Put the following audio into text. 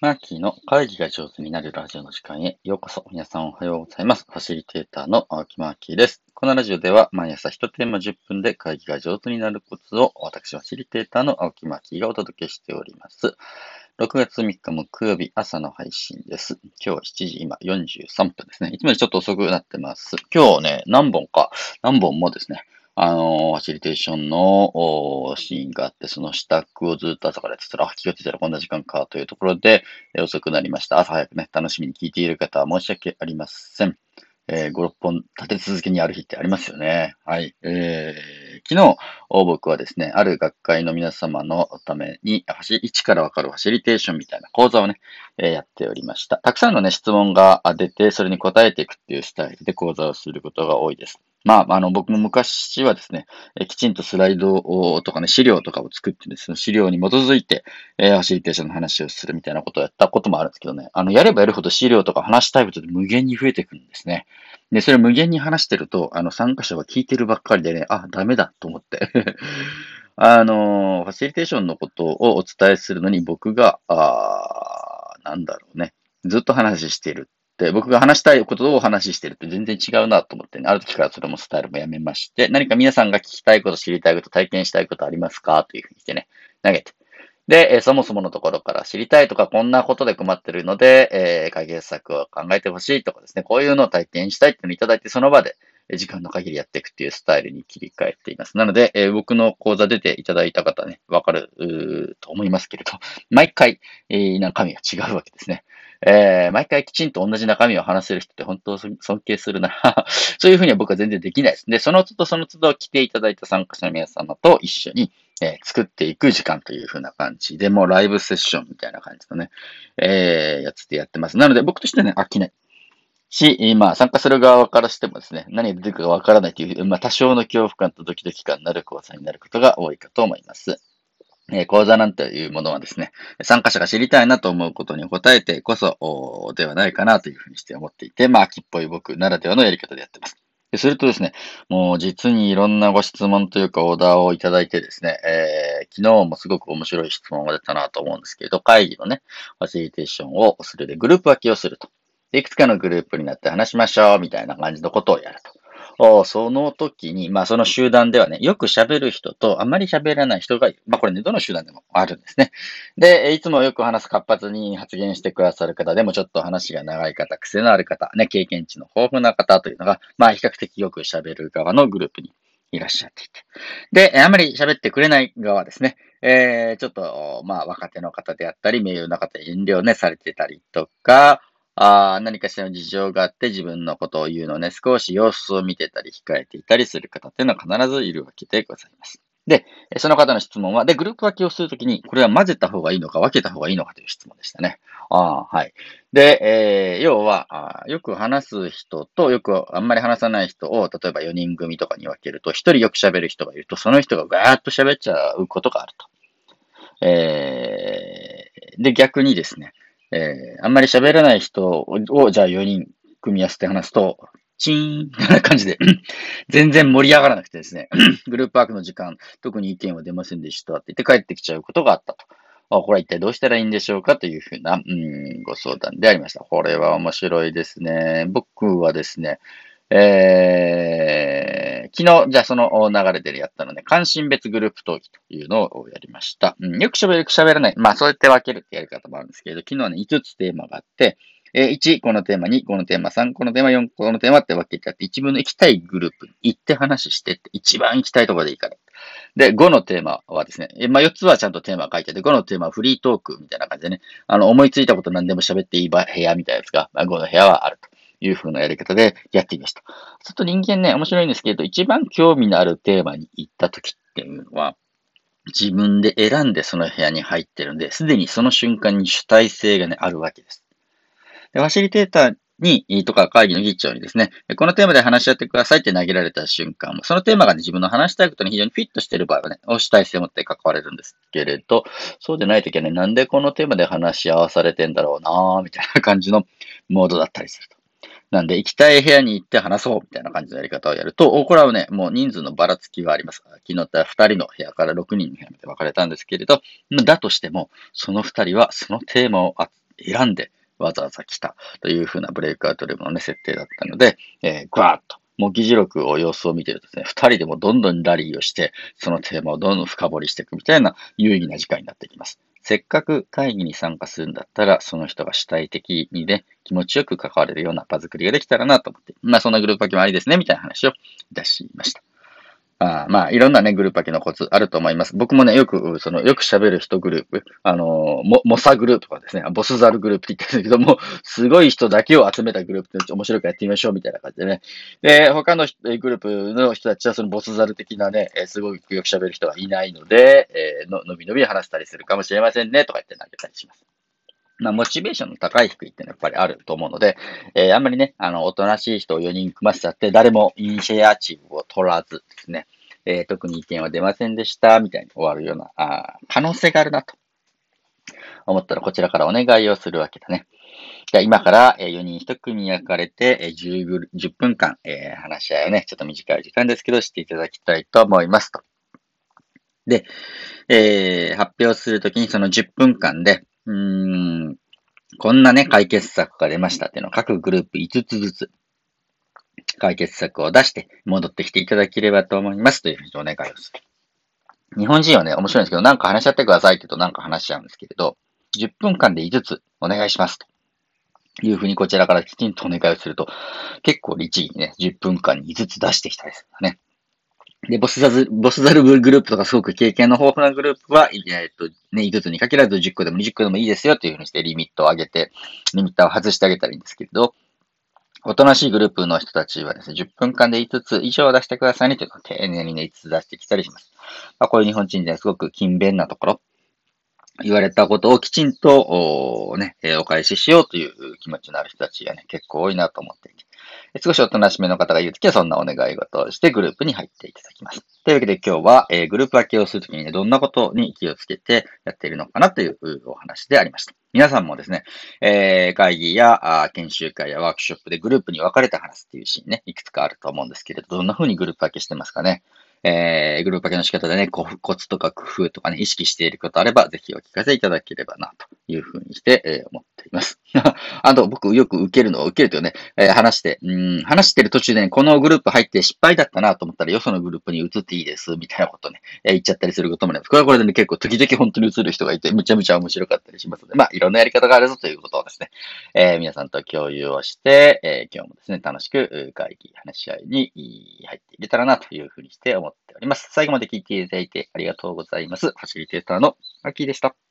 マーキーの会議が上手になるラジオの時間へようこそ。皆さんおはようございます。ファシリテーターの青木マーキーです。このラジオでは毎朝1テーマ10分で会議が上手になるコツを私、ファシリテーターの青木マーキーがお届けしております。6月3日木曜日朝の配信です。今日7時今43分ですね。いつもよりちょっと遅くなってます。今日ね、何本か、何本もですね、あの、ファシリテーションのシーンがあって、その支度をずっと朝からやってたら、あ、気がついたらこんな時間かというところで、え遅くなりました。朝早くね、楽しみに聞いている方は申し訳ありません。えー、5、6本立て続けにある日ってありますよね。はい。えー、昨日、僕はですね、ある学会の皆様のために、1からわかるファシリテーションみたいな講座をね、えー、やっておりました。たくさんのね、質問が出て、それに答えていくっていうスタイルで講座をすることが多いです。まあ、あの、僕も昔はですね、えきちんとスライドとかね、資料とかを作ってですね、資料に基づいて、えー、ファシリテーションの話をするみたいなことをやったこともあるんですけどね、あの、やればやるほど資料とか話したいことで無限に増えていくんですね。で、それを無限に話してると、あの、参加者は聞いてるばっかりでね、あ、ダメだと思って。あの、ファシリテーションのことをお伝えするのに僕が、あなんだろうね、ずっと話している、僕が話したいことをお話ししてるって全然違うなと思ってね、ある時からそれもスタイルもやめまして、何か皆さんが聞きたいこと、知りたいこと、体験したいことありますかというふうにしてね、投げて。で、えそもそものところから知りたいとか、こんなことで困ってるので、えー、解決策を考えてほしいとかですね、こういうのを体験したいっていうのをいただいて、その場で、時間の限りやっていくっていうスタイルに切り替えています。なので、えー、僕の講座出ていただいた方ね、わかると思いますけれど、毎回、えー、中身が違うわけですね。えー、毎回きちんと同じ中身を話せる人って本当尊敬するな。そういうふうには僕は全然できないです。で、その都度その都度来ていただいた参加者の皆様と一緒に、えー、作っていく時間というふうな感じで、もうライブセッションみたいな感じのね、えー、やつでやってます。なので僕としてはね、飽きない。し、まあ、参加する側からしてもですね、何が出てくるかわからないという、まあ、多少の恐怖感とドキドキ感のある講座になることが多いかと思います。え講座なんていうものはですね、参加者が知りたいなと思うことに答えてこそではないかなというふうにして思っていて、まあ、秋っぽい僕ならではのやり方でやってます。するとですね、もう実にいろんなご質問というかオーダーをいただいてですね、えー、昨日もすごく面白い質問が出たなと思うんですけれど、会議のね、ファシリテーションをするでグループ分けをすると。いくつかのグループになって話しましょうみたいな感じのことをやると。その時に、まあその集団ではね、よく喋る人とあまり喋らない人が。まあこれね、どの集団でもあるんですね。で、いつもよく話す活発に発言してくださる方でもちょっと話が長い方、癖のある方、ね、経験値の豊富な方というのが、まあ比較的よく喋る側のグループにいらっしゃっていて。で、あまり喋ってくれない側ですね。えー、ちょっと、まあ若手の方であったり、名誉な方、遠慮ね、されてたりとか、あ何かしらの事情があって自分のことを言うのね、少し様子を見てたり控えていたりする方っていうのは必ずいるわけでございます。で、その方の質問は、で、グループ分けをするときに、これは混ぜた方がいいのか分けた方がいいのかという質問でしたね。あはい。で、えー、要はあ、よく話す人と、よくあんまり話さない人を、例えば4人組とかに分けると、1人よく喋る人がいると、その人がガーッと喋っちゃうことがあると。えー、で、逆にですね、えー、あんまり喋らない人を、じゃあ4人組み合わせて話すと、チーンみたいな感じで全然盛り上がらなくてですね、グループワークの時間、特に意見は出ませんでしたって言って帰ってきちゃうことがあったと。あこれは一体どうしたらいいんでしょうかというふうな、うん、ご相談でありました。これは面白いですね。僕はですね、えー、昨日、じゃあその流れでやったので、関心別グループ討議というのをやりました。うん、よく喋る、よく喋らない。まあ、そうやって分けるってやり方もあるんですけど、昨日はね、5つテーマがあって、えー、1、このテーマ、2、このテーマ、3、このテーマ、4、このテーマって分けてあって、一分の行きたいグループに行って話してって、一番行きたいところでいいから。で、5のテーマはですね、えまあ、4つはちゃんとテーマ書いてあって、5のテーマはフリートークみたいな感じでね、あの、思いついたこと何でも喋っていい部屋みたいなやつが、まあ、5の部屋はあると。いう風なやり方でやってみました。ちょっと人間ね、面白いんですけど、一番興味のあるテーマに行った時っていうのは、自分で選んでその部屋に入ってるんで、すでにその瞬間に主体性がね、あるわけです。でファシリテーターに、とか会議の議長にですね、このテーマで話し合ってくださいって投げられた瞬間、そのテーマが、ね、自分の話したいことに非常にフィットしている場合はね、主体性を持って関われるんですけれど、そうでないときはね、なんでこのテーマで話し合わされてんだろうなぁ、みたいな感じのモードだったりすると。なんで、行きたい部屋に行って話そうみたいな感じのやり方をやると、これはね、もう人数のばらつきがあります。昨日って2人の部屋から6人の部屋まで分かれたんですけれど、だとしても、その2人はそのテーマを選んでわざわざ来たというふうなブレイクアウトルームのね、設定だったので、えー、ぐわーっともう議事録を様子を見てるとですね、二人でもどんどんラリーをして、そのテーマをどんどん深掘りしていくみたいな有意義な時間になってきます。せっかく会議に参加するんだったら、その人が主体的にね、気持ちよく関われるような場作りができたらなと思って、まあそんなグループ分けもありですね、みたいな話をいたしました。あまあ、いろんなね、グループ分けのコツあると思います。僕もね、よく、その、よく喋る人グループ、あの、モモサグループとかですね、ボスザルグループって言ってるんですけども、すごい人だけを集めたグループって面白くやってみましょうみたいな感じでね。で、他のグループの人たちはそのボスザル的なね、すごいよく喋る人がいないので、えー、の、のびのび話したりするかもしれませんね、とか言って投げたりします。まあ、モチベーションの高い低いってのはやっぱりあると思うので、えー、あんまりね、あの、おとなしい人を4人組ませちゃって、誰もイニシェアチブを取らずですね、えー、特に意見は出ませんでした、みたいに終わるような、あ可能性があるなと思ったらこちらからお願いをするわけだね。じゃあ今から、4人1組に分かれて、10, 10分間、えー、話し合いをね、ちょっと短い時間ですけど、していただきたいと思いますと。で、えー、発表するときにその10分間で、うーん、こんなね、解決策が出ましたっていうのを各グループ5つずつ、解決策を出して戻ってきていただければと思いますというふうにお願いをする。日本人はね、面白いんですけど、なんか話し合ってくださいって言うとなんか話しちゃうんですけれど、10分間で5つお願いしますというふうにこちらからきちんとお願いをすると、結構律儀にね、10分間に5つ出してきたりするんだね。で、ボスザル、ボスザルグループとかすごく経験の豊富なグループは、えっと、ね、5つに限らず10個でも20個でもいいですよというふうにしてリミットを上げて、リミッターを外してあげたらいいんですけれど、おとなしいグループの人たちはですね、10分間で5つ以上出してくださいねというのを丁寧にね、5つ出してきたりします。まあ、こういう日本人ではすごく勤勉なところ、言われたことをきちんと、おね、お返ししようという気持ちのある人たちがね、結構多いなと思っていて。少しおとなしめの方が言うときはそんなお願い事をしてグループに入っていただきます。というわけで今日は、えー、グループ分けをするときにね、どんなことに気をつけてやっているのかなというお話でありました。皆さんもですね、えー、会議やあ研修会やワークショップでグループに分かれて話すっていうシーンね、いくつかあると思うんですけれど、どんな風にグループ分けしてますかね。えー、グループ分けの仕方でね、コツとか工夫とかね、意識していることあれば、ぜひお聞かせいただければな、というふうにして、えー、思っています。あと、僕よく受けるのは、受けるというね、えー、話して、うん、話してる途中でね、このグループ入って失敗だったなと思ったら、よそのグループに移っていいです、みたいなことね、えー、言っちゃったりすることもね、これはこれでね、結構時々本当に移る人がいて、むちゃむちゃ面白かったりしますので、まあ、いろんなやり方があるぞということをですね、えー、皆さんと共有をして、えー、今日もですね、楽しく会議、話し合いに入っていけたらなというふうにして思っております。最後まで聞いていただいてありがとうございます。ファシリテーターのアキーでした。